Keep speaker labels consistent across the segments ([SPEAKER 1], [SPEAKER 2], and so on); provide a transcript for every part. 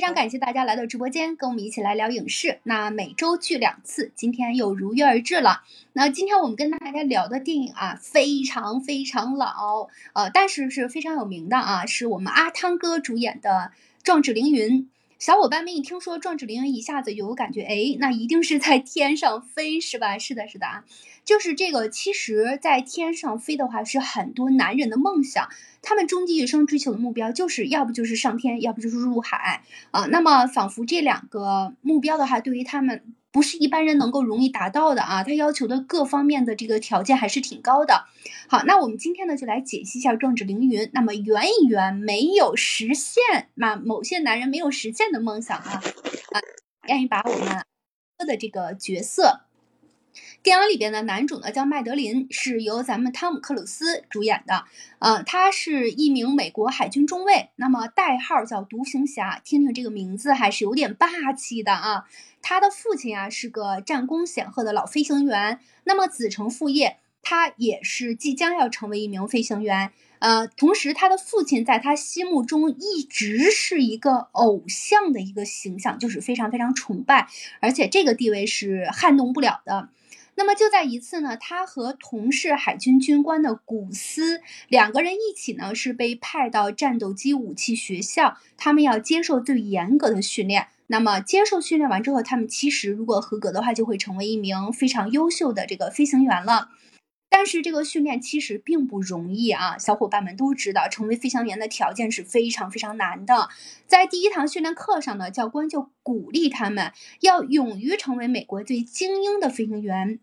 [SPEAKER 1] 非常感谢大家来到直播间，跟我们一起来聊影视。那每周聚两次，今天又如约而至了。那今天我们跟大家聊的电影啊，非常非常老，呃，但是是非常有名的啊，是我们阿汤哥主演的《壮志凌云》。小伙伴们一听说《壮志凌云》，一下子有感觉，哎，那一定是在天上飞，是吧？是的，是的啊，就是这个。其实，在天上飞的话，是很多男人的梦想。他们终极一生追求的目标，就是要不就是上天，要不就是入海啊。那么，仿佛这两个目标的话，对于他们不是一般人能够容易达到的啊。他要求的各方面的这个条件还是挺高的。好，那我们今天呢，就来解析一下《壮志凌云》。那么，圆一圆没有实现那某些男人没有实现的梦想啊啊，愿意把我们的这个角色。电影里边的男主呢叫麦德林，是由咱们汤姆克鲁斯主演的。呃，他是一名美国海军中尉，那么代号叫独行侠。听听这个名字还是有点霸气的啊。他的父亲啊是个战功显赫的老飞行员，那么子承父业，他也是即将要成为一名飞行员。呃，同时他的父亲在他心目中一直是一个偶像的一个形象，就是非常非常崇拜，而且这个地位是撼动不了的。那么就在一次呢，他和同是海军军官的古斯两个人一起呢，是被派到战斗机武器学校，他们要接受最严格的训练。那么接受训练完之后，他们其实如果合格的话，就会成为一名非常优秀的这个飞行员了。但是这个训练其实并不容易啊，小伙伴们都知道，成为飞行员的条件是非常非常难的。在第一堂训练课上呢，教官就鼓励他们要勇于成为美国最精英的飞行员。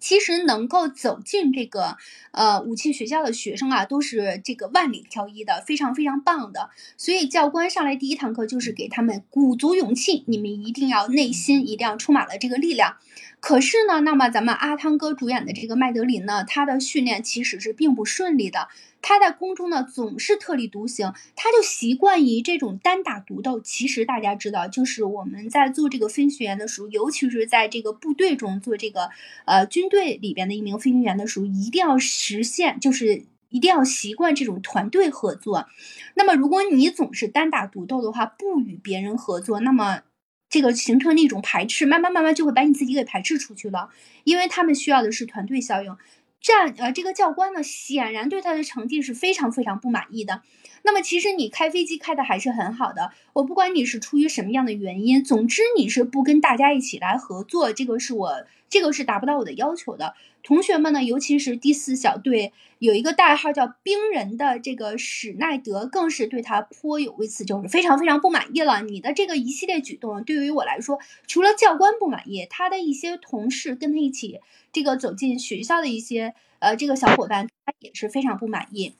[SPEAKER 1] 其实能够走进这个呃武器学校的学生啊，都是这个万里挑一的，非常非常棒的。所以教官上来第一堂课就是给他们鼓足勇气，你们一定要内心一定要充满了这个力量。可是呢，那么咱们阿汤哥主演的这个麦德林呢，他的训练其实是并不顺利的。他在宫中呢总是特立独行，他就习惯于这种单打独斗。其实大家知道，就是我们在做这个飞行员的时候，尤其是在这个部队中做这个呃军队里边的一名飞行员的时候，一定要实现，就是一定要习惯这种团队合作。那么如果你总是单打独斗的话，不与别人合作，那么。这个形成一种排斥，慢慢慢慢就会把你自己给排斥出去了，因为他们需要的是团队效应。这样呃，这个教官呢，显然对他的成绩是非常非常不满意的。那么其实你开飞机开的还是很好的，我不管你是出于什么样的原因，总之你是不跟大家一起来合作，这个是我这个是达不到我的要求的。同学们呢，尤其是第四小队有一个代号叫冰人的这个史奈德，更是对他颇有微词，就是非常非常不满意了。你的这个一系列举动，对于我来说，除了教官不满意，他的一些同事跟他一起这个走进学校的一些呃这个小伙伴，他也是非常不满意。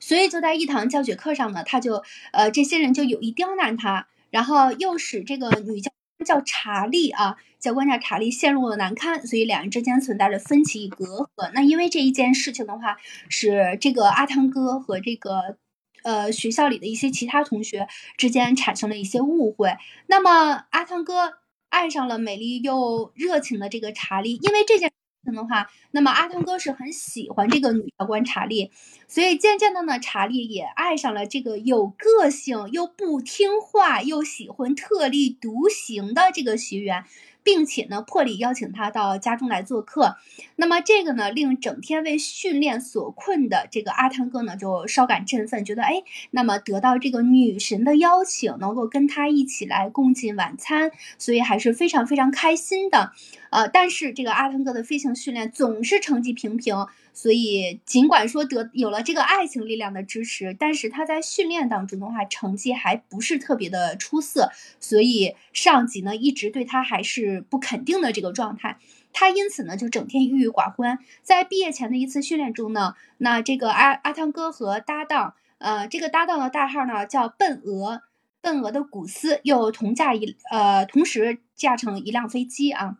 [SPEAKER 1] 所以就在一堂教学课上呢，他就呃这些人就有意刁难他，然后又使这个女教叫查理啊。教官叫查理陷入了难堪，所以两人之间存在着分歧与隔阂。那因为这一件事情的话，使这个阿汤哥和这个呃学校里的一些其他同学之间产生了一些误会。那么阿汤哥爱上了美丽又热情的这个查理，因为这件。的话，那么阿汤哥是很喜欢这个女教官查理，所以渐渐的呢，查理也爱上了这个有个性又不听话又喜欢特立独行的这个学员。并且呢，破例邀请他到家中来做客。那么这个呢，令整天为训练所困的这个阿汤哥呢，就稍感振奋，觉得哎，那么得到这个女神的邀请，能够跟他一起来共进晚餐，所以还是非常非常开心的。呃，但是这个阿汤哥的飞行训练总是成绩平平。所以，尽管说得有了这个爱情力量的支持，但是他在训练当中的话，成绩还不是特别的出色。所以上级呢，一直对他还是不肯定的这个状态。他因此呢，就整天郁郁寡欢。在毕业前的一次训练中呢，那这个阿阿汤哥和搭档，呃，这个搭档的代号呢叫笨鹅，笨鹅的古斯又同驾一呃，同时驾乘一辆飞机啊。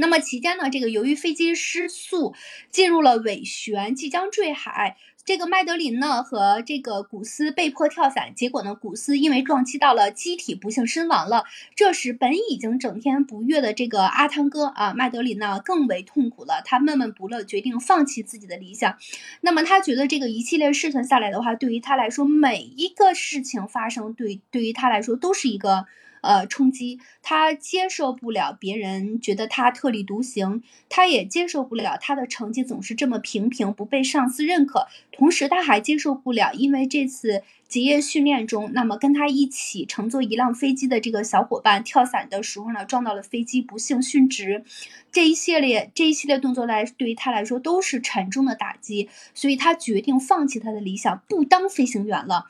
[SPEAKER 1] 那么期间呢，这个由于飞机失速进入了尾旋，即将坠海，这个麦德林呢和这个古斯被迫跳伞，结果呢，古斯因为撞击到了机体，不幸身亡了。这时，本已经整天不悦的这个阿汤哥啊，麦德林呢更为痛苦了。他闷闷不乐，决定放弃自己的理想。那么，他觉得这个一系列事情下来的话，对于他来说，每一个事情发生，对对于他来说都是一个。呃，冲击他接受不了别人觉得他特立独行，他也接受不了他的成绩总是这么平平，不被上司认可。同时，他还接受不了，因为这次结业训练中，那么跟他一起乘坐一辆飞机的这个小伙伴跳伞的时候呢，撞到了飞机，不幸殉职。这一系列这一系列动作来，对于他来说都是沉重的打击，所以他决定放弃他的理想，不当飞行员了。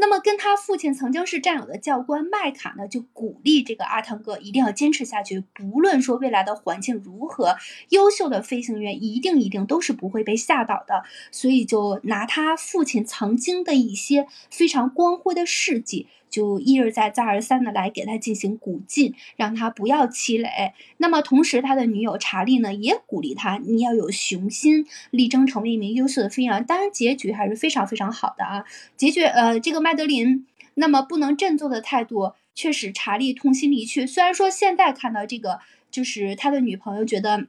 [SPEAKER 1] 那么，跟他父亲曾经是战友的教官麦卡呢，就鼓励这个阿汤哥一定要坚持下去，不论说未来的环境如何，优秀的飞行员一定一定都是不会被吓倒的。所以，就拿他父亲曾经的一些非常光辉的事迹。就一而再、再而三的来给他进行鼓劲，让他不要气馁。那么同时，他的女友查理呢，也鼓励他，你要有雄心，力争成为一名优秀的飞行员。当然，结局还是非常非常好的啊。结局，呃，这个麦德林那么不能振作的态度，却使查理痛心离去。虽然说现在看到这个，就是他的女朋友觉得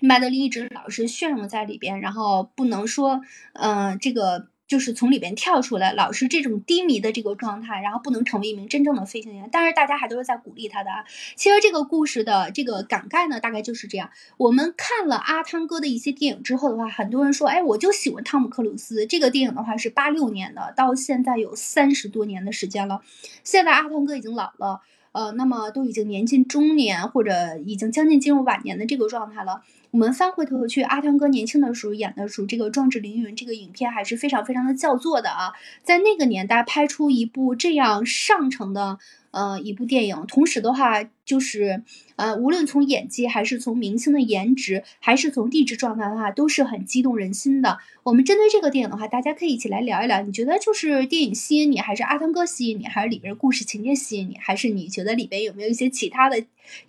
[SPEAKER 1] 麦德林一直老是炫耀在里边，然后不能说，嗯，这个。就是从里边跳出来，老是这种低迷的这个状态，然后不能成为一名真正的飞行员。但是大家还都是在鼓励他的啊。其实这个故事的这个感慨呢，大概就是这样。我们看了阿汤哥的一些电影之后的话，很多人说，哎，我就喜欢汤姆克鲁斯。这个电影的话是八六年的，到现在有三十多年的时间了。现在阿汤哥已经老了。呃，那么都已经年近中年，或者已经将近进入晚年的这个状态了。我们翻回头去，阿汤哥年轻的时候演的时候，这个《壮志凌云》这个影片还是非常非常的叫座的啊。在那个年代拍出一部这样上乘的。呃，一部电影，同时的话，就是呃，无论从演技，还是从明星的颜值，还是从励志状态的话，都是很激动人心的。我们针对这个电影的话，大家可以一起来聊一聊。你觉得就是电影吸引你，还是阿汤哥吸引你，还是里边故事情节吸引你，还是你觉得里边有没有一些其他的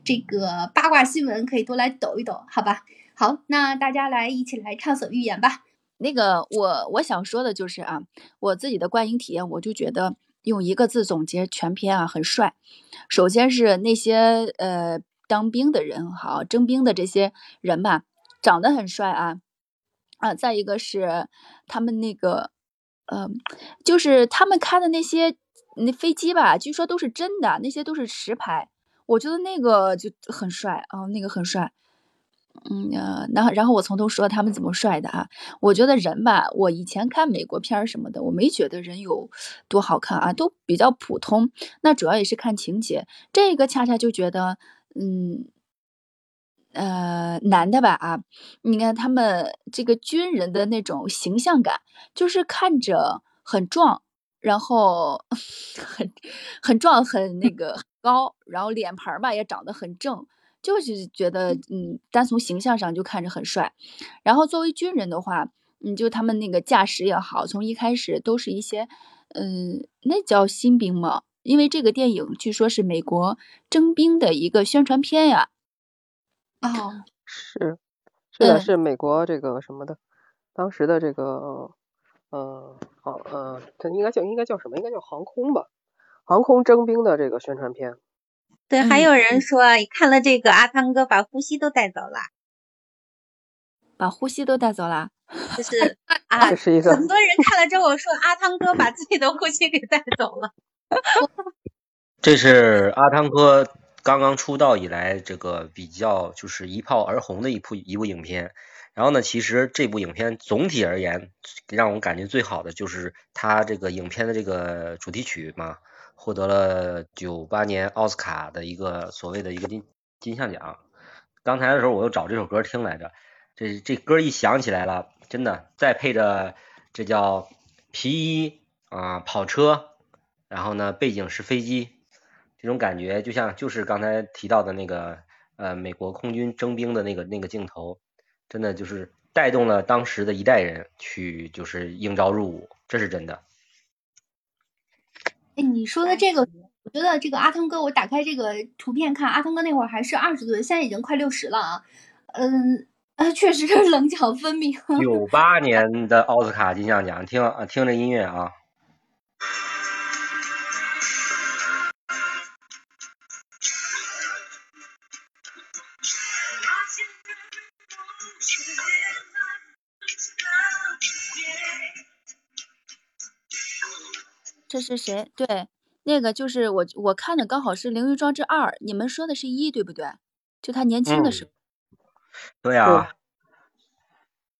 [SPEAKER 1] 这个八卦新闻可以多来抖一抖？好吧，好，那大家来一起来畅所欲言吧。
[SPEAKER 2] 那个，我我想说的就是啊，我自己的观影体验，我就觉得。用一个字总结全篇啊，很帅。首先是那些呃当兵的人，好征兵的这些人吧，长得很帅啊啊。再一个是他们那个呃，就是他们开的那些那飞机吧，据说都是真的，那些都是实拍。我觉得那个就很帅啊，那个很帅。嗯呃，然后然后我从头说他们怎么帅的啊？我觉得人吧，我以前看美国片儿什么的，我没觉得人有多好看啊，都比较普通。那主要也是看情节，这个恰恰就觉得，嗯呃，男的吧啊，你看他们这个军人的那种形象感，就是看着很壮，然后 很很壮，很那个高，然后脸盘吧也长得很正。就是觉得，嗯，单从形象上就看着很帅。然后作为军人的话，嗯，就他们那个驾驶也好，从一开始都是一些，嗯，那叫新兵嘛。因为这个电影据说是美国征兵的一个宣传片呀。
[SPEAKER 1] 哦，
[SPEAKER 3] 是，是的，是美国这个什么的，当时的这个，呃，好，呃，它应该叫应该叫什么？应该叫航空吧，航空征兵的这个宣传片。
[SPEAKER 4] 对，还有人说看了这个阿汤哥把呼吸都带走了，
[SPEAKER 2] 把呼吸都带走了，
[SPEAKER 4] 就是 啊，
[SPEAKER 3] 这是一个
[SPEAKER 4] 很多人看了之后说阿汤哥把自己的呼吸给带走了。
[SPEAKER 5] 这是阿汤哥刚刚出道以来这个比较就是一炮而红的一部一部影片。然后呢，其实这部影片总体而言，让我感觉最好的就是他这个影片的这个主题曲嘛。获得了九八年奥斯卡的一个所谓的一个金金像奖。刚才的时候我又找这首歌听来着，这这歌一响起来了，真的，再配着这叫皮衣啊跑车，然后呢背景是飞机，这种感觉就像就是刚才提到的那个呃美国空军征兵的那个那个镜头，真的就是带动了当时的一代人去就是应招入伍，这是真的。
[SPEAKER 1] 哎，你说的这个，我觉得这个阿汤哥，我打开这个图片看，阿汤哥那会儿还是二十岁，现在已经快六十了啊。嗯，确实是 棱角分明。
[SPEAKER 5] 九八年的奥斯卡金像奖，听听这音乐啊。
[SPEAKER 2] 这是谁？对，那个就是我我看的刚好是《灵鱼庄之二》，你们说的是一对不对？就他年轻的时候。
[SPEAKER 5] 对啊。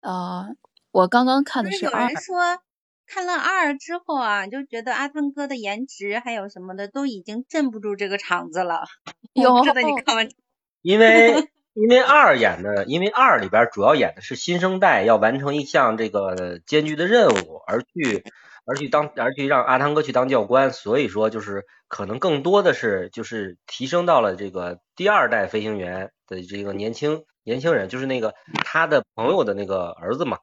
[SPEAKER 2] 呃，我刚刚看的是二。
[SPEAKER 4] 有人说看了二之后啊，就觉得阿汤哥的颜值还有什么的都已经镇不住这个场子了。
[SPEAKER 2] 有。
[SPEAKER 4] 知道你看完。
[SPEAKER 5] 因为 因为二演的，因为二里边主要演的是新生代要完成一项这个艰巨的任务而去。而去当，而去让阿汤哥去当教官，所以说就是可能更多的是就是提升到了这个第二代飞行员的这个年轻年轻人，就是那个他的朋友的那个儿子嘛。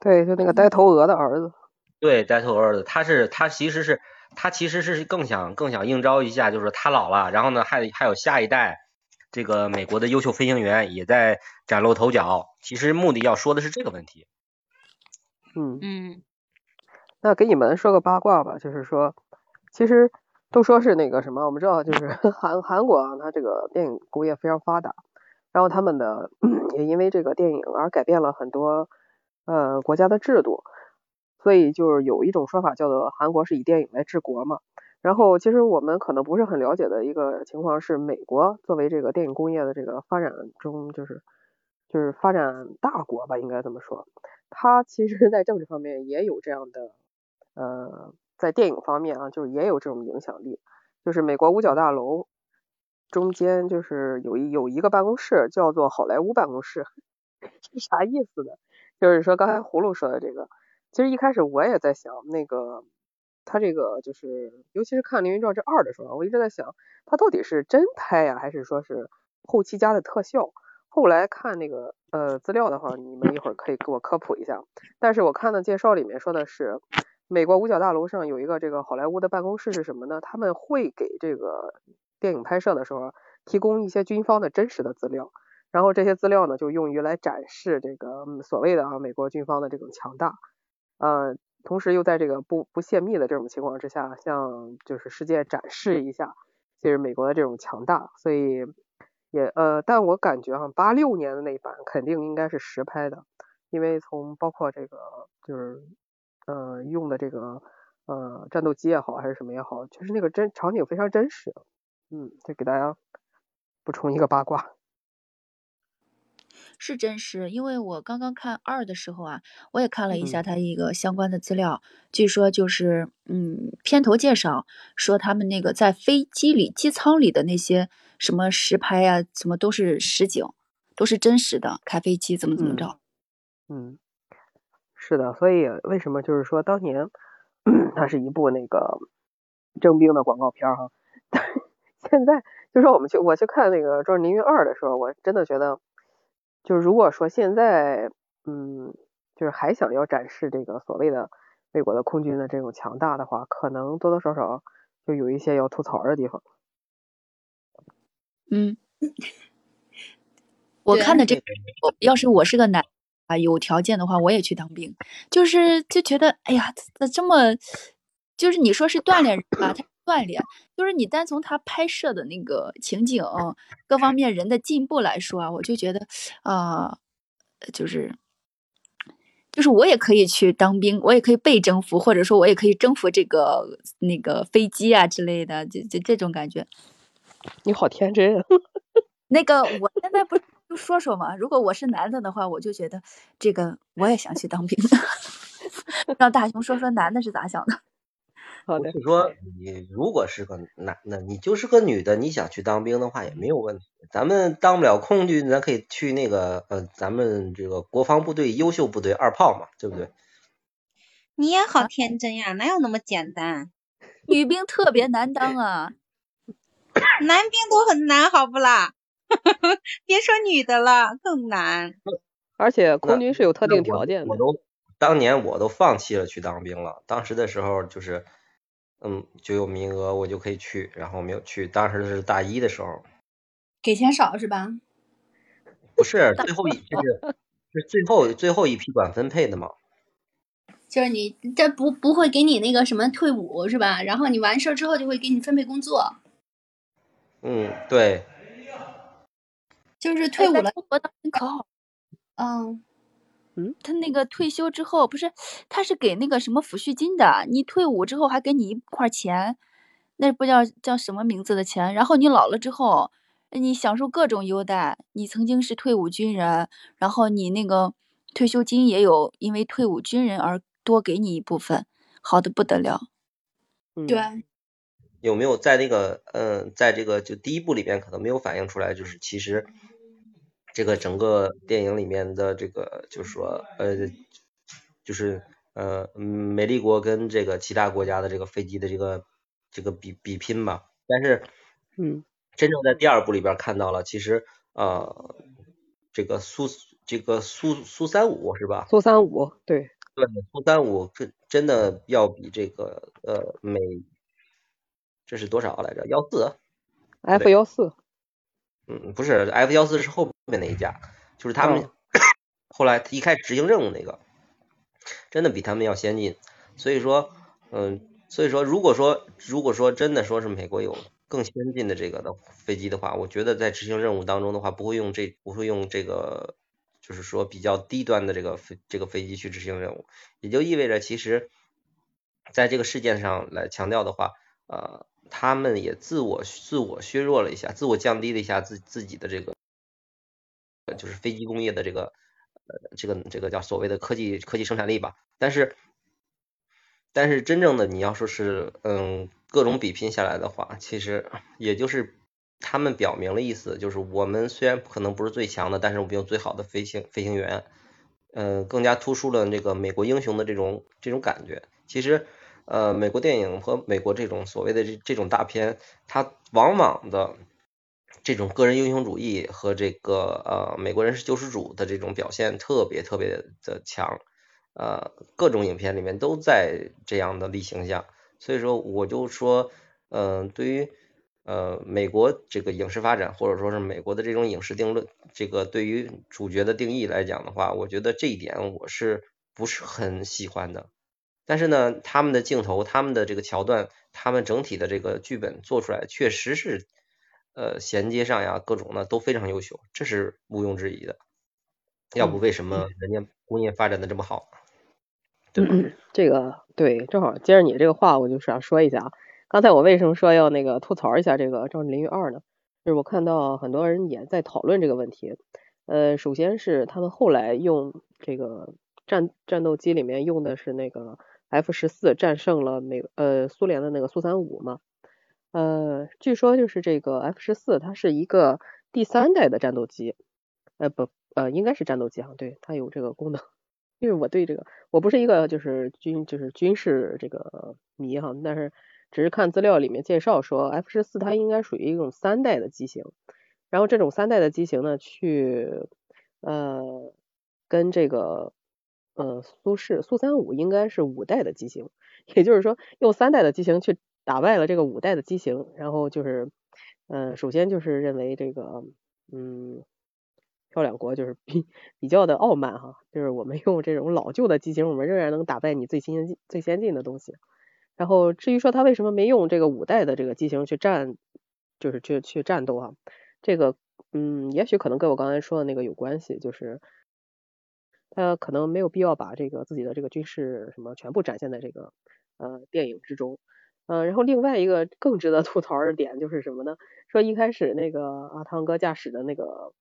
[SPEAKER 3] 对，就那个呆头鹅的儿子。
[SPEAKER 5] 对，呆头鹅儿子，他是他其实是他其实是更想更想应招一下，就是他老了，然后呢还还有下一代这个美国的优秀飞行员也在崭露头角。其实目的要说的是这个问题。
[SPEAKER 3] 嗯
[SPEAKER 4] 嗯。
[SPEAKER 3] 那给你们说个八卦吧，就是说，其实都说是那个什么，我们知道就是 韩韩国啊，它这个电影工业非常发达，然后他们的 也因为这个电影而改变了很多呃国家的制度，所以就是有一种说法叫做韩国是以电影来治国嘛。然后其实我们可能不是很了解的一个情况是，美国作为这个电影工业的这个发展中，就是就是发展大国吧，应该这么说，它其实在政治方面也有这样的。呃，在电影方面啊，就是也有这种影响力。就是美国五角大楼中间就是有一有一个办公室叫做好莱坞办公室，这啥意思呢？就是说刚才葫芦说的这个，其实一开始我也在想，那个他这个就是，尤其是看《凌云传之二》的时候，我一直在想，他到底是真拍呀，还是说是后期加的特效？后来看那个呃资料的话，你们一会儿可以给我科普一下。但是我看的介绍里面说的是。美国五角大楼上有一个这个好莱坞的办公室是什么呢？他们会给这个电影拍摄的时候提供一些军方的真实的资料，然后这些资料呢就用于来展示这个所谓的啊美国军方的这种强大，呃，同时又在这个不不泄密的这种情况之下，向就是世界展示一下就是美国的这种强大，所以也呃，但我感觉哈八六年的那一版肯定应该是实拍的，因为从包括这个就是。呃，用的这个呃战斗机也好，还是什么也好，就是那个真场景非常真实。嗯，再给大家补充一个八卦。
[SPEAKER 2] 是真实，因为我刚刚看二的时候啊，我也看了一下他一个相关的资料，据说就是嗯，片头介绍说他们那个在飞机里机舱里的那些什么实拍啊，什么都是实景，都是真实的，开飞机怎么怎么着。
[SPEAKER 3] 嗯。是的，所以为什么就是说当年 它是一部那个征兵的广告片哈？现在就说我们去我去看那个《壮志凌云二》的时候，我真的觉得，就是如果说现在嗯，就是还想要展示这个所谓的美国的空军的这种强大的话，可能多多少少就有一些要吐槽的地方。
[SPEAKER 2] 嗯，我看的这个，要是我是个男。啊，有条件的话，我也去当兵。就是就觉得，哎呀，咋这么，就是你说是锻炼人吧，他锻炼，就是你单从他拍摄的那个情景各方面人的进步来说啊，我就觉得啊，就是，就是我也可以去当兵，我也可以被征服，或者说我也可以征服这个那个飞机啊之类的，就就这种感觉。
[SPEAKER 3] 你好天真。
[SPEAKER 2] 那个，我现在不。就说说嘛，如果我是男的的话，我就觉得这个我也想去当兵。让大雄说说男的是咋想的。
[SPEAKER 3] 好的，
[SPEAKER 5] 说你如果是个男的，你就是个女的，你想去当兵的话也没有问题。咱们当不了空军，咱可以去那个呃，咱们这个国防部队优秀部队二炮嘛，对不对？
[SPEAKER 4] 你也好天真呀，哪有那么简单？
[SPEAKER 2] 女兵特别难当啊，
[SPEAKER 4] 男兵都很难，好不啦？别说女的了，更难。
[SPEAKER 3] 而且空军是有特定条件的。
[SPEAKER 5] 我都当年我都放弃了去当兵了。当时的时候就是，嗯，就有名额，我就可以去，然后没有去。当时是大一的时候。
[SPEAKER 1] 给钱少是吧？
[SPEAKER 5] 不是，最后一就是是最后最后一批管分配的嘛。
[SPEAKER 1] 就是你这不不会给你那个什么退伍是吧？然后你完事儿之后就会给你分配工作。
[SPEAKER 5] 嗯，对。
[SPEAKER 1] 就是退伍了，
[SPEAKER 2] 可好。
[SPEAKER 1] 嗯。
[SPEAKER 2] 嗯，他那个退休之后不是，他是给那个什么抚恤金的。你退伍之后还给你一块钱，那不叫叫什么名字的钱？然后你老了之后，你享受各种优待。你曾经是退伍军人，然后你那个退休金也有，因为退伍军人而多给你一部分，好的不得了。
[SPEAKER 1] 对。
[SPEAKER 5] 有没有在那个嗯，在这个就第一部里边可能没有反映出来，就是其实。这个整个电影里面的这个，就是说，呃，就是呃，美丽国跟这个其他国家的这个飞机的这个这个比比拼吧。但是，
[SPEAKER 3] 嗯，
[SPEAKER 5] 真正在第二部里边看到了，其实呃，这个苏这个苏苏三五是吧？
[SPEAKER 3] 苏三五，对，
[SPEAKER 5] 对，苏三五真真的要比这个呃美，这是多少来着？幺四
[SPEAKER 3] ？F 幺四。
[SPEAKER 5] 嗯，不是，F 幺四是后面那一架，就是他们 后来一开始执行任务那个，真的比他们要先进。所以说，嗯，所以说，如果说如果说真的说是美国有更先进的这个的飞机的话，我觉得在执行任务当中的话，不会用这不会用这个，就是说比较低端的这个飞这个飞机去执行任务，也就意味着其实在这个事件上来强调的话，呃。他们也自我自我削弱了一下，自我降低了一下自自己的这个，就是飞机工业的这个呃这个这个叫所谓的科技科技生产力吧。但是但是真正的你要说是嗯各种比拼下来的话，其实也就是他们表明了意思，就是我们虽然可能不是最强的，但是我们有最好的飞行飞行员，嗯更加突出了这个美国英雄的这种这种感觉。其实。呃，美国电影和美国这种所谓的这这种大片，它往往的这种个人英雄主义和这个呃美国人是救世主的这种表现特别特别的强，呃，各种影片里面都在这样的立形象，所以说我就说，嗯，对于呃美国这个影视发展或者说是美国的这种影视定论，这个对于主角的定义来讲的话，我觉得这一点我是不是很喜欢的。但是呢，他们的镜头、他们的这个桥段、他们整体的这个剧本做出来，确实是呃衔接上呀，各种呢都非常优秀，这是毋庸置疑的。要不为什么人家工业发展的这么好？
[SPEAKER 3] 对，这个对，正好接着你这个话，我就想说一下啊。刚才我为什么说要那个吐槽一下这个《壮志凌云二》呢？就是我看到很多人也在讨论这个问题。呃，首先是他们后来用这个战战斗机里面用的是那个。F 十四战胜了美呃苏联的那个苏三五嘛，呃，据说就是这个 F 十四它是一个第三代的战斗机，呃不呃应该是战斗机哈，对它有这个功能，因为我对这个我不是一个就是军就是军事这个迷哈，但是只是看资料里面介绍说 F 十四它应该属于一种三代的机型，然后这种三代的机型呢去呃跟这个。呃，苏式苏三五应该是五代的机型，也就是说用三代的机型去打败了这个五代的机型，然后就是，嗯，首先就是认为这个，嗯，漂亮国就是比比较的傲慢哈，就是我们用这种老旧的机型，我们仍然能打败你最新最先进的东西。然后至于说他为什么没用这个五代的这个机型去战，就是去去战斗啊，这个，嗯，也许可能跟我刚才说的那个有关系，就是。他可能没有必要把这个自己的这个军事什么全部展现在这个呃电影之中，呃，然后另外一个更值得吐槽的点就是什么呢？说一开始那个阿汤哥驾驶的那个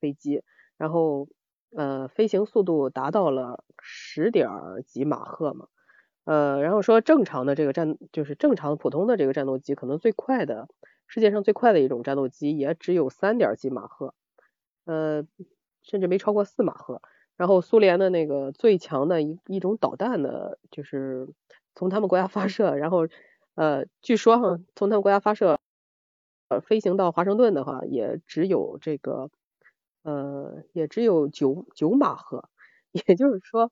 [SPEAKER 3] 飞机，然后呃飞行速度达到了十点几马赫嘛，呃，然后说正常的这个战就是正常普通的这个战斗机，可能最快的世界上最快的一种战斗机也只有三点几马赫，呃，甚至没超过四马赫。然后苏联的那个最强的一一种导弹呢，就是从他们国家发射，然后呃，据说哈，从他们国家发射，呃，飞行到华盛顿的话，也只有这个呃，也只有九九马赫，也就是说，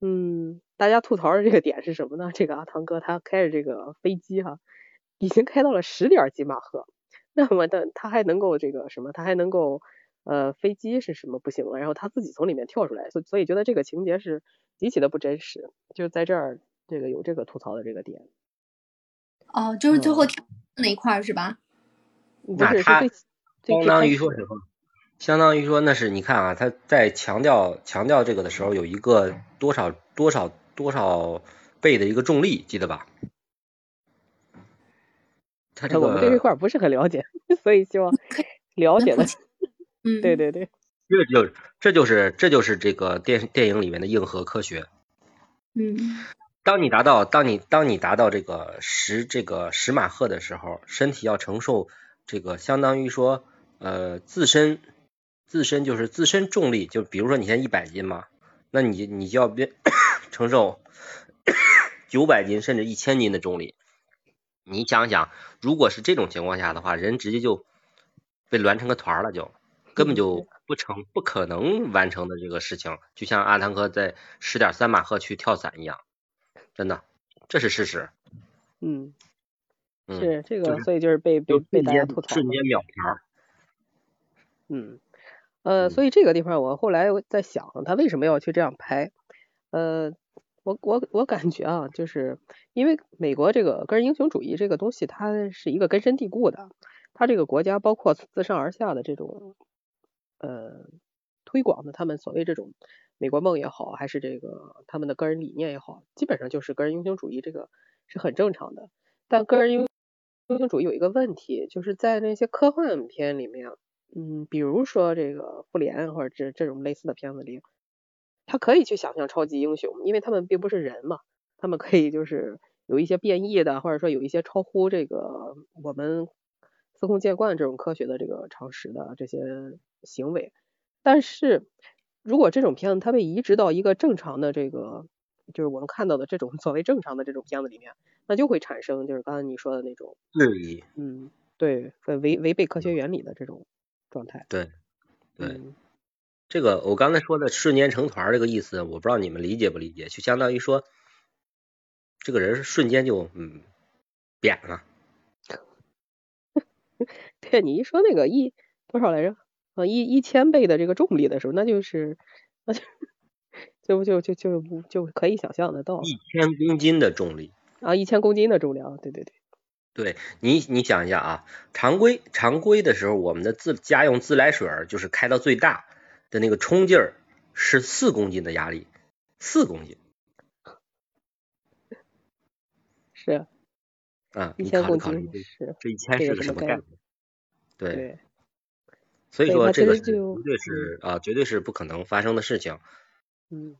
[SPEAKER 3] 嗯，大家吐槽的这个点是什么呢？这个阿汤哥他开着这个飞机哈，已经开到了十点几马赫，那么的他还能够这个什么？他还能够呃飞机是什么不行了，然后他自己从里面跳出来，所所以觉得这个情节是极其的不真实，就在这儿这个有这个吐槽的这个点。
[SPEAKER 1] 哦，就是最后跳那一块儿是吧？
[SPEAKER 3] 那
[SPEAKER 5] 他
[SPEAKER 3] 相
[SPEAKER 5] 当于说什么？相当于说那是你看啊，他在强调强调这个的时候，有一个多少多少多少倍的一个重力，记得吧？他这个
[SPEAKER 3] 我们对这块不是很了解，所以希望了解的。
[SPEAKER 1] 嗯，
[SPEAKER 3] 对对对，
[SPEAKER 5] 这就这就是这就是这个电电影里面的硬核科学。
[SPEAKER 1] 嗯，
[SPEAKER 5] 当你达到当你当你达到这个十这个十马赫的时候，身体要承受这个相当于说呃自身自身就是自身重力，就比如说你现在一百斤嘛，那你你就要变 承受 九百斤甚至一千斤的重力。你想想，如果是这种情况下的话，人直接就被乱成个团了，就根本就不成不可能完成的这个事情，就像阿汤哥在十点三马赫去跳伞一样，真的，这是事实。
[SPEAKER 3] 嗯，
[SPEAKER 5] 嗯，
[SPEAKER 3] 是这个，所以就是被被被大家吐槽，
[SPEAKER 5] 瞬间秒条。
[SPEAKER 3] 嗯，呃，所以这个地方我后来在想，他为什么要去这样拍？呃。我我我感觉啊，就是因为美国这个个人英雄主义这个东西，它是一个根深蒂固的。它这个国家包括自上而下的这种呃推广的，他们所谓这种美国梦也好，还是这个他们的个人理念也好，基本上就是个人英雄主义，这个是很正常的。但个人英英雄主义有一个问题，就是在那些科幻片里面，嗯，比如说这个复联或者这这种类似的片子里。他可以去想象超级英雄，因为他们并不是人嘛，他们可以就是有一些变异的，或者说有一些超乎这个我们司空见惯这种科学的这个常识的这些行为。但是如果这种片子它被移植到一个正常的这个，就是我们看到的这种所谓正常的这种片子里面，那就会产生就是刚才你说的那种
[SPEAKER 5] 质疑，
[SPEAKER 3] 嗯，对，违违背科学原理的这种状态。
[SPEAKER 5] 对，对。这个我刚才说的瞬间成团这个意思，我不知道你们理解不理解，就相当于说，这个人瞬间就嗯扁了。
[SPEAKER 3] 对你一说那个一多少来着？啊一一千倍的这个重力的时候，那就是那就 就就就就就可以想象得到。
[SPEAKER 5] 一千公斤的重力
[SPEAKER 3] 啊，一千公斤的重量，对对对。
[SPEAKER 5] 对你你想一下啊，常规常规的时候，我们的自家用自来水就是开到最大。的那个冲劲儿是四公斤的压力，四公斤，
[SPEAKER 3] 是
[SPEAKER 5] 啊，
[SPEAKER 3] 一千公
[SPEAKER 5] 斤
[SPEAKER 3] 是
[SPEAKER 5] 这一千是个什么概念？
[SPEAKER 3] 对，
[SPEAKER 5] 所以说这个绝对是啊，绝对是不可能发生的事情。
[SPEAKER 3] 嗯，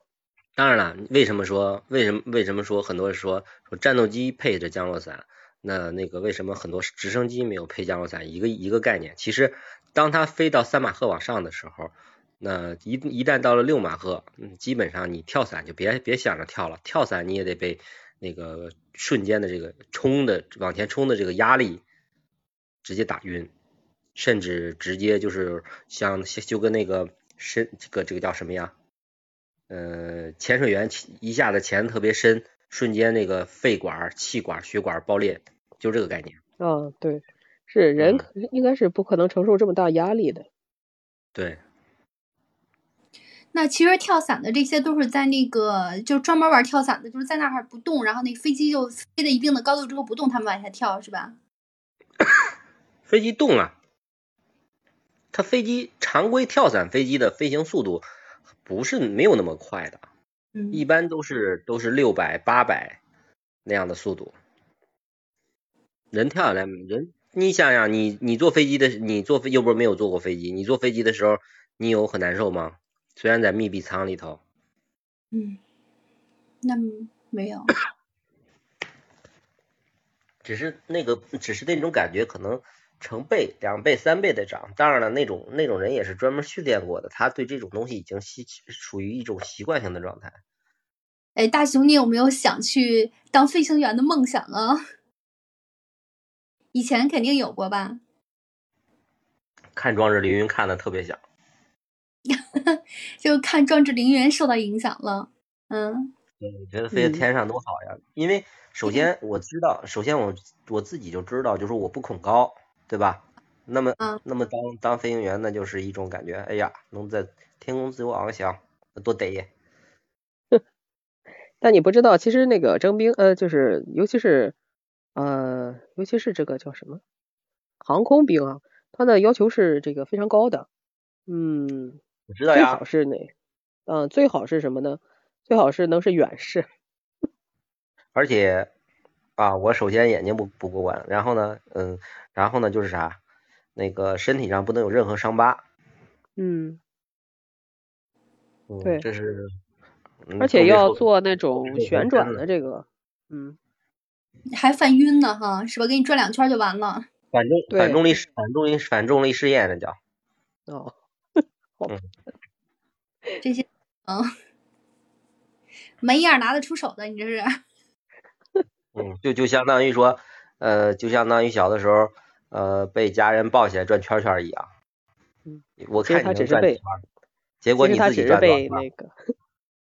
[SPEAKER 5] 当然了，为什么说为什么为什么说很多人说说战斗机配着降落伞？那那个为什么很多直升机没有配降落伞？一个一个概念，其实当它飞到三马赫往上的时候。那一一旦到了六马赫，嗯，基本上你跳伞就别别想着跳了，跳伞你也得被那个瞬间的这个冲的往前冲的这个压力直接打晕，甚至直接就是像就跟那个深这个这个叫什么呀？呃，潜水员一下子潜的特别深，瞬间那个肺管、气管、血管爆裂，就这个概念。
[SPEAKER 3] 啊，对，是人应该是不可能承受这么大压力的。
[SPEAKER 5] 对。
[SPEAKER 1] 那其实跳伞的这些都是在那个，就专门玩跳伞的，就是在那儿不动，然后那个飞机就飞到一定的高度之后不动，他们往下跳，是吧？
[SPEAKER 5] 飞机动啊，它飞机常规跳伞飞机的飞行速度不是没有那么快的，
[SPEAKER 1] 嗯，
[SPEAKER 5] 一般都是都是六百八百那样的速度。人跳下来，人你想想，你你坐飞机的，你坐飞又不是没有坐过飞机，你坐飞机的时候，你有很难受吗？虽然在密闭舱里头，
[SPEAKER 1] 嗯，那没有，
[SPEAKER 5] 只是那个，只是那种感觉可能成倍、两倍、三倍的涨。当然了，那种那种人也是专门训练过的，他对这种东西已经习属于一种习惯性的状态。
[SPEAKER 1] 哎，大熊，你有没有想去当飞行员的梦想啊？以前肯定有过吧？
[SPEAKER 5] 看《壮志凌云》看的特别想。
[SPEAKER 1] 就看《壮志凌云》受到影响了，
[SPEAKER 5] 嗯，对，我觉得飞在天上多好呀！因为首先我知道，首先我我自己就知道，就是我不恐高，对吧？那么
[SPEAKER 1] 嗯
[SPEAKER 5] 那么当当飞行员，那就是一种感觉，哎呀，能在天空自由翱翔，那多得呀！
[SPEAKER 3] 但你不知道，其实那个征兵，呃，就是尤其是呃，尤其是这个叫什么航空兵啊，他的要求是这个非常高的。嗯，
[SPEAKER 5] 我知道呀
[SPEAKER 3] 最好，是哪？嗯，最好是什么呢？最好是能是远视。
[SPEAKER 5] 而且啊，我首先眼睛不不过关，然后呢，嗯，然后呢就是啥，那个身体上不能有任何伤疤，
[SPEAKER 3] 嗯，
[SPEAKER 5] 嗯，
[SPEAKER 3] 对
[SPEAKER 5] 这是，嗯
[SPEAKER 3] 而且要做那种旋转
[SPEAKER 5] 的
[SPEAKER 3] 的这个，嗯，
[SPEAKER 1] 还犯晕呢哈，是吧？给你转两圈就完了。
[SPEAKER 5] 反重
[SPEAKER 3] 对
[SPEAKER 5] 反重力反重力反重力试验，那叫，
[SPEAKER 3] 哦，
[SPEAKER 1] 这些，嗯，没样拿得出手的，你这是。
[SPEAKER 5] 嗯，就就相当于说，呃，就相当于小的时候，呃，被家人抱起来转圈圈一样。
[SPEAKER 3] 嗯，
[SPEAKER 5] 我看你能转圈儿，结果
[SPEAKER 3] 其实他
[SPEAKER 5] 你自己
[SPEAKER 3] 只是被
[SPEAKER 5] 转转了，
[SPEAKER 3] 那个，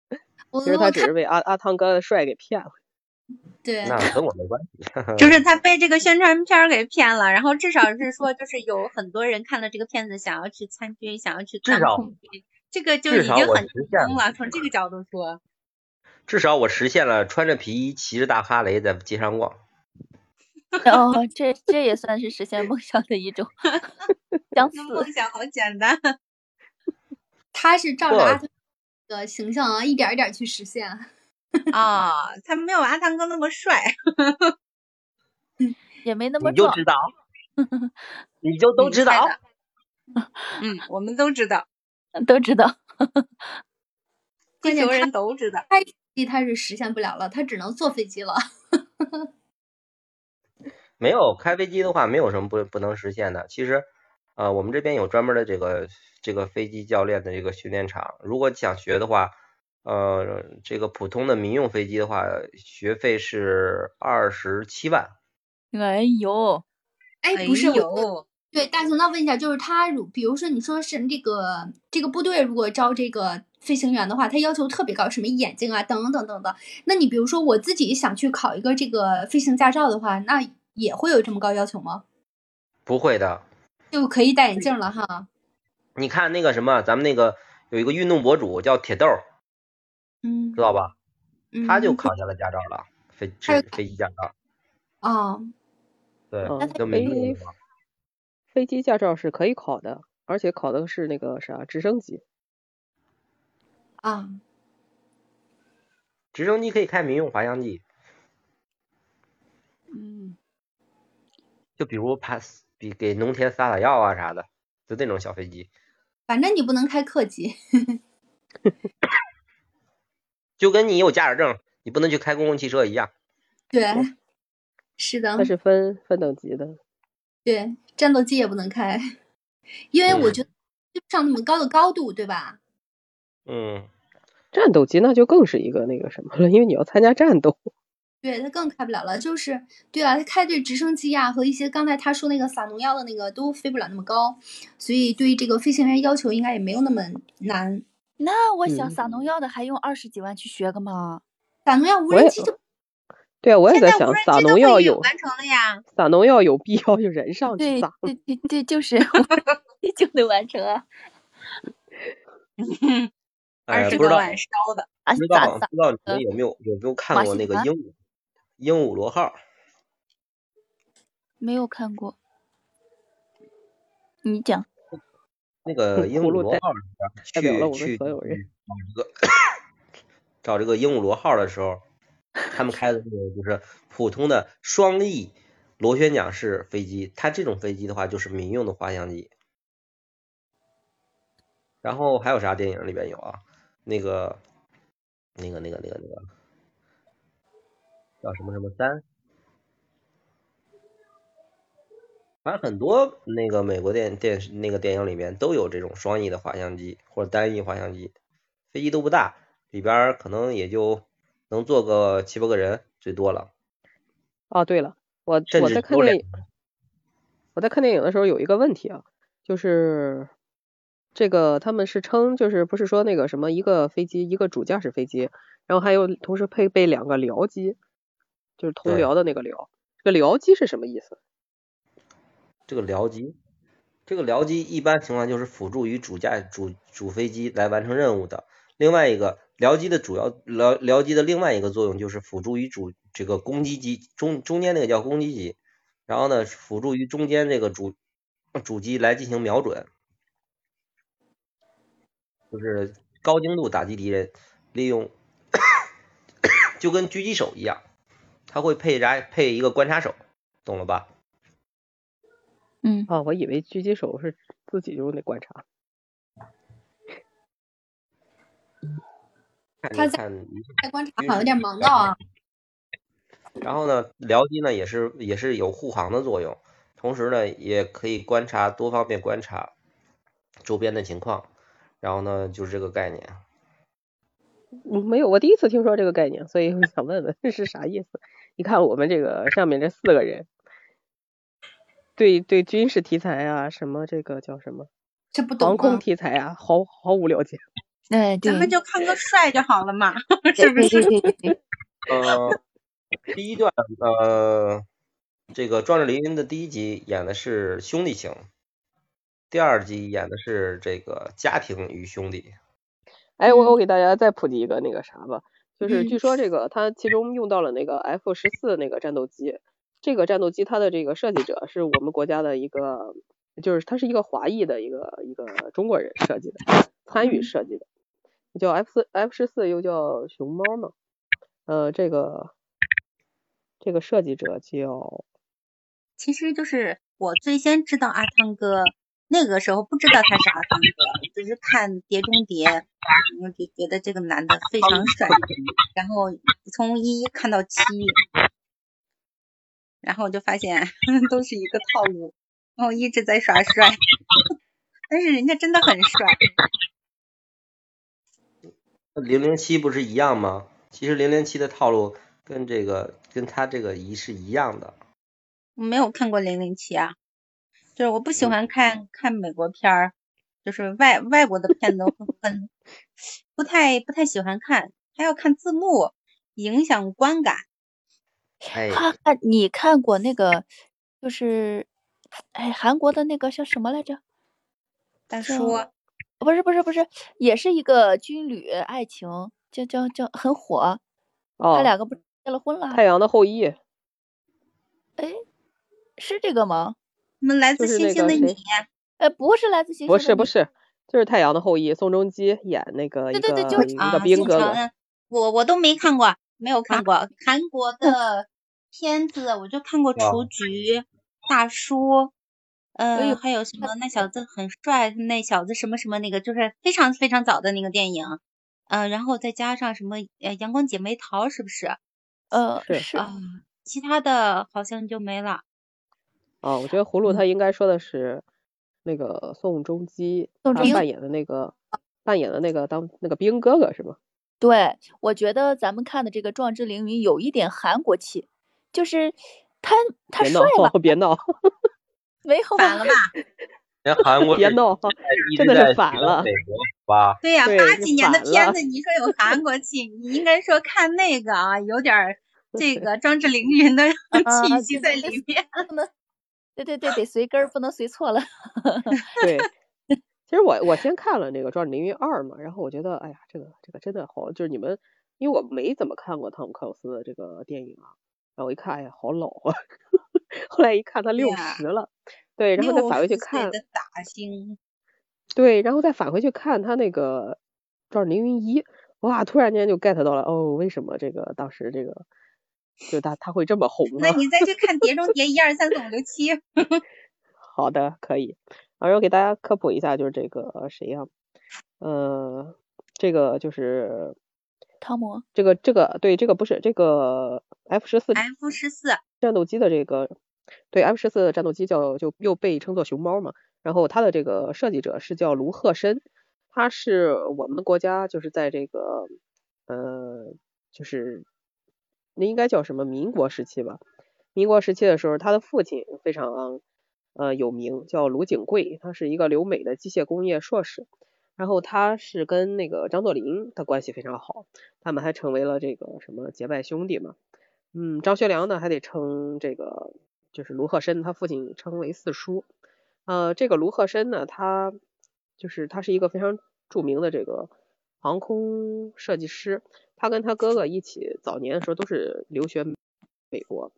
[SPEAKER 1] 我
[SPEAKER 3] 其实他只是被阿阿汤哥的帅给骗了。
[SPEAKER 1] 对，
[SPEAKER 5] 那跟我没关系。
[SPEAKER 4] 就是他被这个宣传片儿给骗了，然后至少是说，就是有很多人看了这个片子，想要去参军，想要去当
[SPEAKER 5] 至少
[SPEAKER 4] 空军，这个就已经很成功了。从这个角度说，
[SPEAKER 5] 至少我实现了穿着皮衣骑着大哈雷在街上逛。
[SPEAKER 2] 哦，这这也算是实现梦想的一种相似。
[SPEAKER 4] 梦想好简单。
[SPEAKER 1] 他是照着阿特的形象啊，一点儿一点儿去实现。
[SPEAKER 4] 啊、他没有阿汤哥那么帅。
[SPEAKER 2] 也没那么壮，
[SPEAKER 5] 你就知道，你就都知道。
[SPEAKER 4] 嗯，我们都知道，
[SPEAKER 2] 都知道。
[SPEAKER 4] 地球人都知道。
[SPEAKER 1] 开飞机他是实现不了了，他只能坐飞机了。
[SPEAKER 5] 没有开飞机的话，没有什么不不能实现的。其实，呃，我们这边有专门的这个这个飞机教练的这个训练场。如果想学的话，呃，这个普通的民用飞机的话，学费是二十七万。
[SPEAKER 2] 哎呦，
[SPEAKER 1] 哎，
[SPEAKER 4] 哎
[SPEAKER 1] 不是，我
[SPEAKER 4] 呦，
[SPEAKER 1] 对大熊，那问一下，就是他如比如说你说是这个这个部队如果招这个飞行员的话，他要求特别高，什么眼睛啊等等等等。那你比如说我自己想去考一个这个飞行驾照的话，那也会有这么高要求吗？
[SPEAKER 5] 不会的，
[SPEAKER 1] 就可以戴眼镜了哈。
[SPEAKER 5] 你看那个什么，咱们那个有一个运动博主叫铁豆，
[SPEAKER 1] 嗯
[SPEAKER 5] 知道吧？
[SPEAKER 1] 嗯，
[SPEAKER 5] 他就考下了驾照了，飞飞机驾照。
[SPEAKER 1] 哦，
[SPEAKER 5] 对，
[SPEAKER 3] 嗯，
[SPEAKER 5] 就没用
[SPEAKER 3] 飞
[SPEAKER 5] 的嘛。
[SPEAKER 3] 飞机驾照是可以考的，而且考的是那个啥直升机。
[SPEAKER 1] 啊，
[SPEAKER 5] 直升机可以开民用滑翔机，
[SPEAKER 2] 嗯，
[SPEAKER 5] 就比如怕比给农田撒撒药啊啥的，就那种小飞机，
[SPEAKER 1] 反正你不能开客机。
[SPEAKER 5] 就跟你有驾驶证，你不能去开公共汽车一样。
[SPEAKER 1] 对，是的
[SPEAKER 3] 它，是分分等级的。
[SPEAKER 1] 对，战斗机也不能开，因为我
[SPEAKER 5] 嗯
[SPEAKER 1] 觉得追不上那么高的高度，对吧？
[SPEAKER 5] 嗯，
[SPEAKER 3] 战斗机那就更是一个那个什么了，因为你要参加战斗。
[SPEAKER 1] 对，它更开不了了。就是，对啊，它开这直升机啊，和一些刚才他说那个撒农药的那个都飞不了那么高，所以对于这个飞行员要求应该也没有那么难。
[SPEAKER 2] 那我想
[SPEAKER 3] 嗯
[SPEAKER 2] 撒农药的还用二十几万去学个吗？
[SPEAKER 1] 撒农药无人机就
[SPEAKER 3] 对啊，我也
[SPEAKER 4] 在
[SPEAKER 3] 想撒农药有
[SPEAKER 4] 完成了呀。
[SPEAKER 3] 撒农药有必要就人上去
[SPEAKER 2] 对
[SPEAKER 3] 撒。
[SPEAKER 2] 对对对，就是就能完成啊！
[SPEAKER 5] 哎，
[SPEAKER 4] 二十
[SPEAKER 5] 不知道
[SPEAKER 4] 多万烧的，
[SPEAKER 2] 啊，
[SPEAKER 5] 不知道不知道你们有没有有没有看过那个鹦鹉鹦鹉螺号？
[SPEAKER 2] 没有看过，你讲。
[SPEAKER 5] 那个鹦鹉螺号去去找这个找这个鹦鹉螺号的时候，他们开的这个就是普通的双翼螺旋桨式飞机，它这种飞机的话就是民用的滑翔机。然后还有啥电影里边有啊？那个那个那个那个那个叫什么什么三？反正很多那个美国电电视那个电影里面都有这种双翼的滑翔机或者单翼滑翔机，飞机都不大，里边儿可能也就能坐个七八个人最多了，
[SPEAKER 3] 哦，对了，我我在看电影，我在看电影的时候有一个问题啊，就是这个他们是称就是不是说那个什么一个飞机一个主驾驶飞机，然后还有同时配备两个僚机，就是同僚的那个僚，这个僚机是什么意思？
[SPEAKER 5] 这个僚机这个僚机一般情况就是辅助于主驾主主飞机来完成任务的。另外一个僚机的主要僚僚机的另外一个作用就是辅助于主这个攻击机中中间那个叫攻击机，然后呢辅助于中间这个主主机来进行瞄准，就是高精度打击敌人，利用就跟狙击手一样，它会配啥配一个观察手，懂了吧？
[SPEAKER 2] 嗯，
[SPEAKER 3] 哦，我以为狙击手是自己就得观察。
[SPEAKER 1] 他在在观察，好像有点忙到啊。
[SPEAKER 5] 然后呢，僚机呢也是也是有护航的作用，同时呢也可以观察多方面观察周边的情况。然后呢，就是这个概念。
[SPEAKER 3] 嗯，没有，我第一次听说这个概念，所以我想问问这是啥意思？你看我们这个上面这四个人，对对军事题材啊，什么这个叫什么？
[SPEAKER 1] 这不懂
[SPEAKER 3] 航空题材啊，毫毫无了解。
[SPEAKER 2] 哎，
[SPEAKER 4] 咱们就看个帅就好了嘛，是不是？
[SPEAKER 5] 呃，第一段呃，这个《壮志凌云》的第一集演的是兄弟情，第二集演的是这个家庭与兄弟。
[SPEAKER 3] 哎，我我给大家再普及一个那个啥吧，就是据说这个它其中用到了那个 F 十四那个战斗机，这个战斗机它的这个设计者是我们国家的一个，就是他是一个华裔的一个一个中国人设计的，参与设计的。叫 F 四 F 十四又叫熊猫嘛，呃，这个这个设计者叫，
[SPEAKER 4] 其实就是我最先知道阿汤哥，那个时候不知道他是阿汤哥，只是看《碟中谍》，我就觉得这个男的非常帅，然后从一看到七，然后我就发现 都是一个套路，然后一直在耍帅，但是人家真的很帅。
[SPEAKER 5] 零零七不是一样吗？其实零零七的套路跟这个跟他这个一是一样的。
[SPEAKER 4] 我没有看过零零七啊，就是我不喜欢看看美国片儿，就是外外国的片子很 不太不太喜欢看，还要看字幕，影响观感。
[SPEAKER 5] 哎，
[SPEAKER 2] 哈哈，你看过那个就是哎韩国的那个叫什么来着？
[SPEAKER 4] 大叔。
[SPEAKER 2] 不是不是不是，也是一个军旅爱情，叫叫叫很火。
[SPEAKER 3] 哦，
[SPEAKER 2] 他两个不结了婚了？
[SPEAKER 3] 太阳的后裔。
[SPEAKER 2] 哎，是这个吗？
[SPEAKER 4] 我们来自星星的你。
[SPEAKER 2] 哎，不是来自星星。
[SPEAKER 3] 不是不是，就是太阳的后裔，宋仲基演那个
[SPEAKER 2] 对对对，就是
[SPEAKER 3] 一个兵哥哥。
[SPEAKER 4] 我我都没看过，没有看过韩国的片子，我就看过《雏菊》《大叔》。呃，还有什么？那小子很帅，那小子什么什么那个，就是非常非常早的那个电影。嗯，然后再加上什么呃，阳光姐妹淘是不是？
[SPEAKER 2] 呃，
[SPEAKER 3] 是
[SPEAKER 4] 啊，其他的好像就没了。
[SPEAKER 3] 哦，我觉得葫芦他应该说的是那个宋仲基他扮演的那个扮演的那个当那个兵哥哥是吗？
[SPEAKER 2] 对，我觉得咱们看的这个《壮志凌云》有一点韩国气，就是他他帅吧？
[SPEAKER 3] 别闹。
[SPEAKER 2] 没有
[SPEAKER 4] 反了吧？
[SPEAKER 5] 连韩国
[SPEAKER 3] 别闹，真的是反了。
[SPEAKER 5] 美国吧？
[SPEAKER 4] 对呀，八几年的片子，你说有韩国气，你应该说看那个啊，有点这个壮志凌云的气息在里面。
[SPEAKER 2] 对对对，得随根儿，不能随错了。
[SPEAKER 3] 对，其实我我先看了那个《壮志凌云二》嘛，然后我觉得，哎呀，这个这个真的好，就是你们，因为我没怎么看过汤姆克鲁斯的这个电影啊，然后我一看，哎呀，好老啊。后来一看他六十了，对，然后再返回去看对，然后再返回去看他那个《壮志凌云一》，哇，突然间就 get 到了，哦，为什么这个当时这个就他他会这么红？
[SPEAKER 4] 那你再去看《碟中谍》一二三四五六七。
[SPEAKER 3] 好的，可以。然后给大家科普一下，就是这个谁呀？呃，这个就是
[SPEAKER 2] 汤姆。
[SPEAKER 3] 这个这个对，这个不是这个 F 十四。
[SPEAKER 4] F 十四
[SPEAKER 3] 战斗机的这个。对，F 十四战斗机叫就又被称作熊猫嘛，然后它的这个设计者是叫卢鹤申，他是我们国家就是在这个呃就是那应该叫什么民国时期吧，民国时期的时候，他的父亲非常呃有名，叫卢景贵，他是一个留美的机械工业硕士，然后他是跟那个张作霖的关系非常好，他们还成为了这个什么结拜兄弟嘛，嗯，张学良呢还得称这个。就是卢鹤申，他父亲称为四叔，呃，这个卢鹤申呢，他就是他是一个非常著名的这个航空设计师，他跟他哥哥一起早年的时候都是留学美国，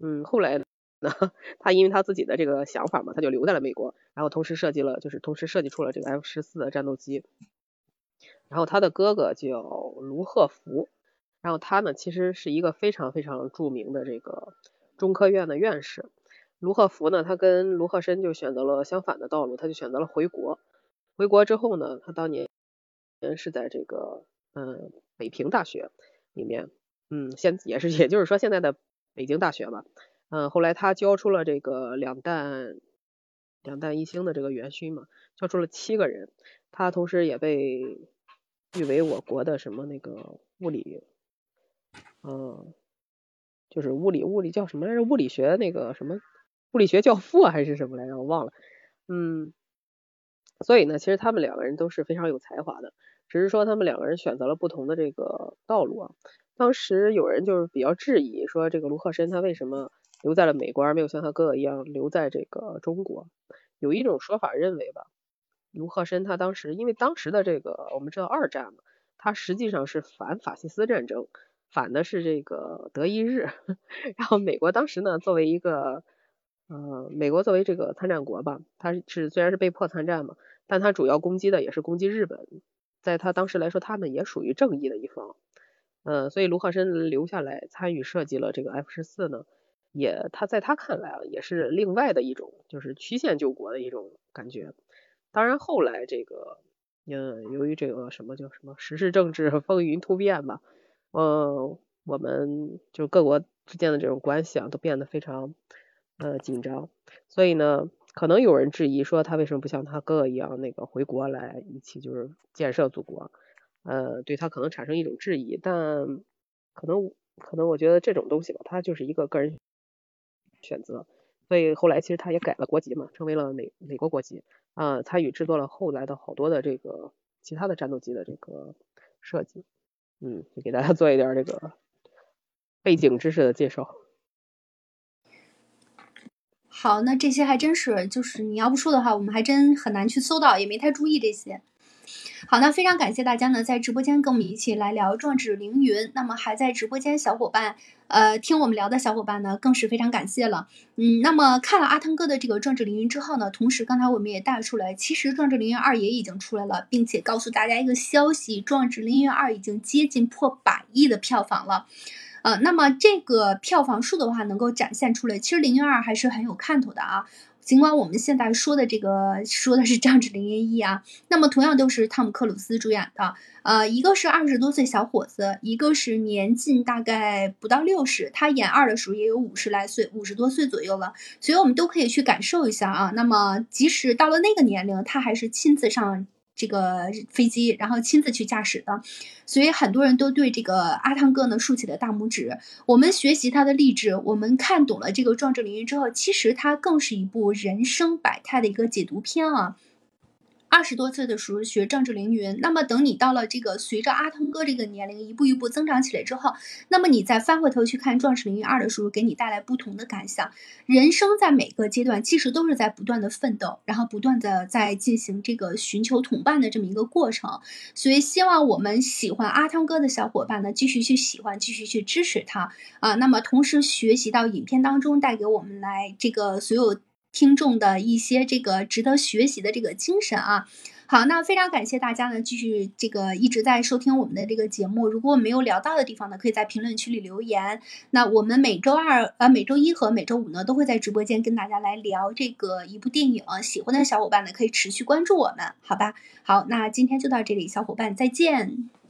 [SPEAKER 3] 嗯，后来那，他因为他自己的这个想法嘛，他就留在了美国，然后同时设计了，就是同时设计出了这个 F 十四的战斗机。然后他的哥哥叫卢鹤福，然后他呢其实是一个非常非常著名的这个中科院的院士。卢鹤福呢，他跟卢鹤申就选择了相反的道路，他就选择了回国。回国之后呢，他当年是在这个嗯北平大学里面，嗯现也是也就是说现在的北京大学吧，嗯后来他教出了这个两弹两弹一星的这个元勋嘛，教出了七个人，他同时也被。誉为我国的什么那个物理，嗯，就是物理物理叫什么来着？物理学那个什么物理学教父还是什么来着？我忘了。嗯，所以呢，其实他们两个人都是非常有才华的，只是说他们两个人选择了不同的这个道路啊。当时有人就是比较质疑说，这个卢鹤申他为什么留在了美国，而没有像他哥哥一样留在这个中国？有一种说法认为吧。卢鹤申他当时，因为当时的这个我们知道二战嘛，他实际上是反法西斯战争，反的是这个德意日。然后美国当时呢，作为一个呃，美国作为这个参战国吧，他是虽然是被迫参战嘛，但他主要攻击的也是攻击日本，在他当时来说，他们也属于正义的一方。呃，所以卢鹤申留下来参与设计了这个 F 十四呢，也他在他看来啊，也是另外的一种就是曲线救国的一种感觉。当然，后来这个，嗯，由于这个什么叫什么时事政治风云突变吧，嗯，我们就各国之间的这种关系啊，都变得非常呃紧张。所以呢，可能有人质疑说，他为什么不像他哥哥一样那个回国来一起就是建设祖国？呃，对他可能产生一种质疑。但可能可能我觉得这种东西吧，他就是一个个人选择。所以后来其实他也改了国籍嘛，成为了美美国国籍，啊，参与制作了后来的好多的这个其他的战斗机的这个设计，嗯，给大家做一点这个背景知识的介绍。
[SPEAKER 1] 好，那这些还真是，就是你要不说的话，我们还真很难去搜到，也没太注意这些。好，那非常感谢大家呢，在直播间跟我们一起来聊《壮志凌云》。那么还在直播间小伙伴，呃，听我们聊的小伙伴呢，更是非常感谢了。嗯，那么看了阿汤哥的这个《壮志凌云》之后呢，同时刚才我们也带出来，其实《壮志凌云二》也已经出来了，并且告诉大家一个消息，《壮志凌云二》已经接近破百亿的票房了。呃，那么这个票房数的话，能够展现出来，其实《凌云二》还是很有看头的啊。尽管我们现在说的这个说的是《壮志凌云一》啊，那么同样都是汤姆克鲁斯主演的，呃，一个是二十多岁小伙子，一个是年近大概不到六十，他演二的时候也有五十来岁，五十多岁左右了，所以我们都可以去感受一下啊。那么即使到了那个年龄，他还是亲自上。这个飞机，然后亲自去驾驶的，所以很多人都对这个阿汤哥呢竖起了大拇指。我们学习他的励志，我们看懂了这个壮志凌云之后，其实它更是一部人生百态的一个解读片啊。二十多岁的时候学壮志凌云，那么等你到了这个随着阿汤哥这个年龄一步一步增长起来之后，那么你再翻回头去看壮志凌云二的时候，给你带来不同的感想。人生在每个阶段其实都是在不断的奋斗，然后不断的在进行这个寻求同伴的这么一个过程。所以希望我们喜欢阿汤哥的小伙伴呢，继续去喜欢，继续去支持他啊。那么同时学习到影片当中带给我们来这个所有。听众的一些这个值得学习的这个精神啊，好，那非常感谢大家呢，继续这个一直在收听我们的这个节目。如果没有聊到的地方呢，可以在评论区里留言。那我们每周二、呃每周一和每周五呢，都会在直播间跟大家来聊这个一部电影。喜欢的小伙伴呢，可以持续关注我们，好吧？好，那今天就到这里，小伙伴再见。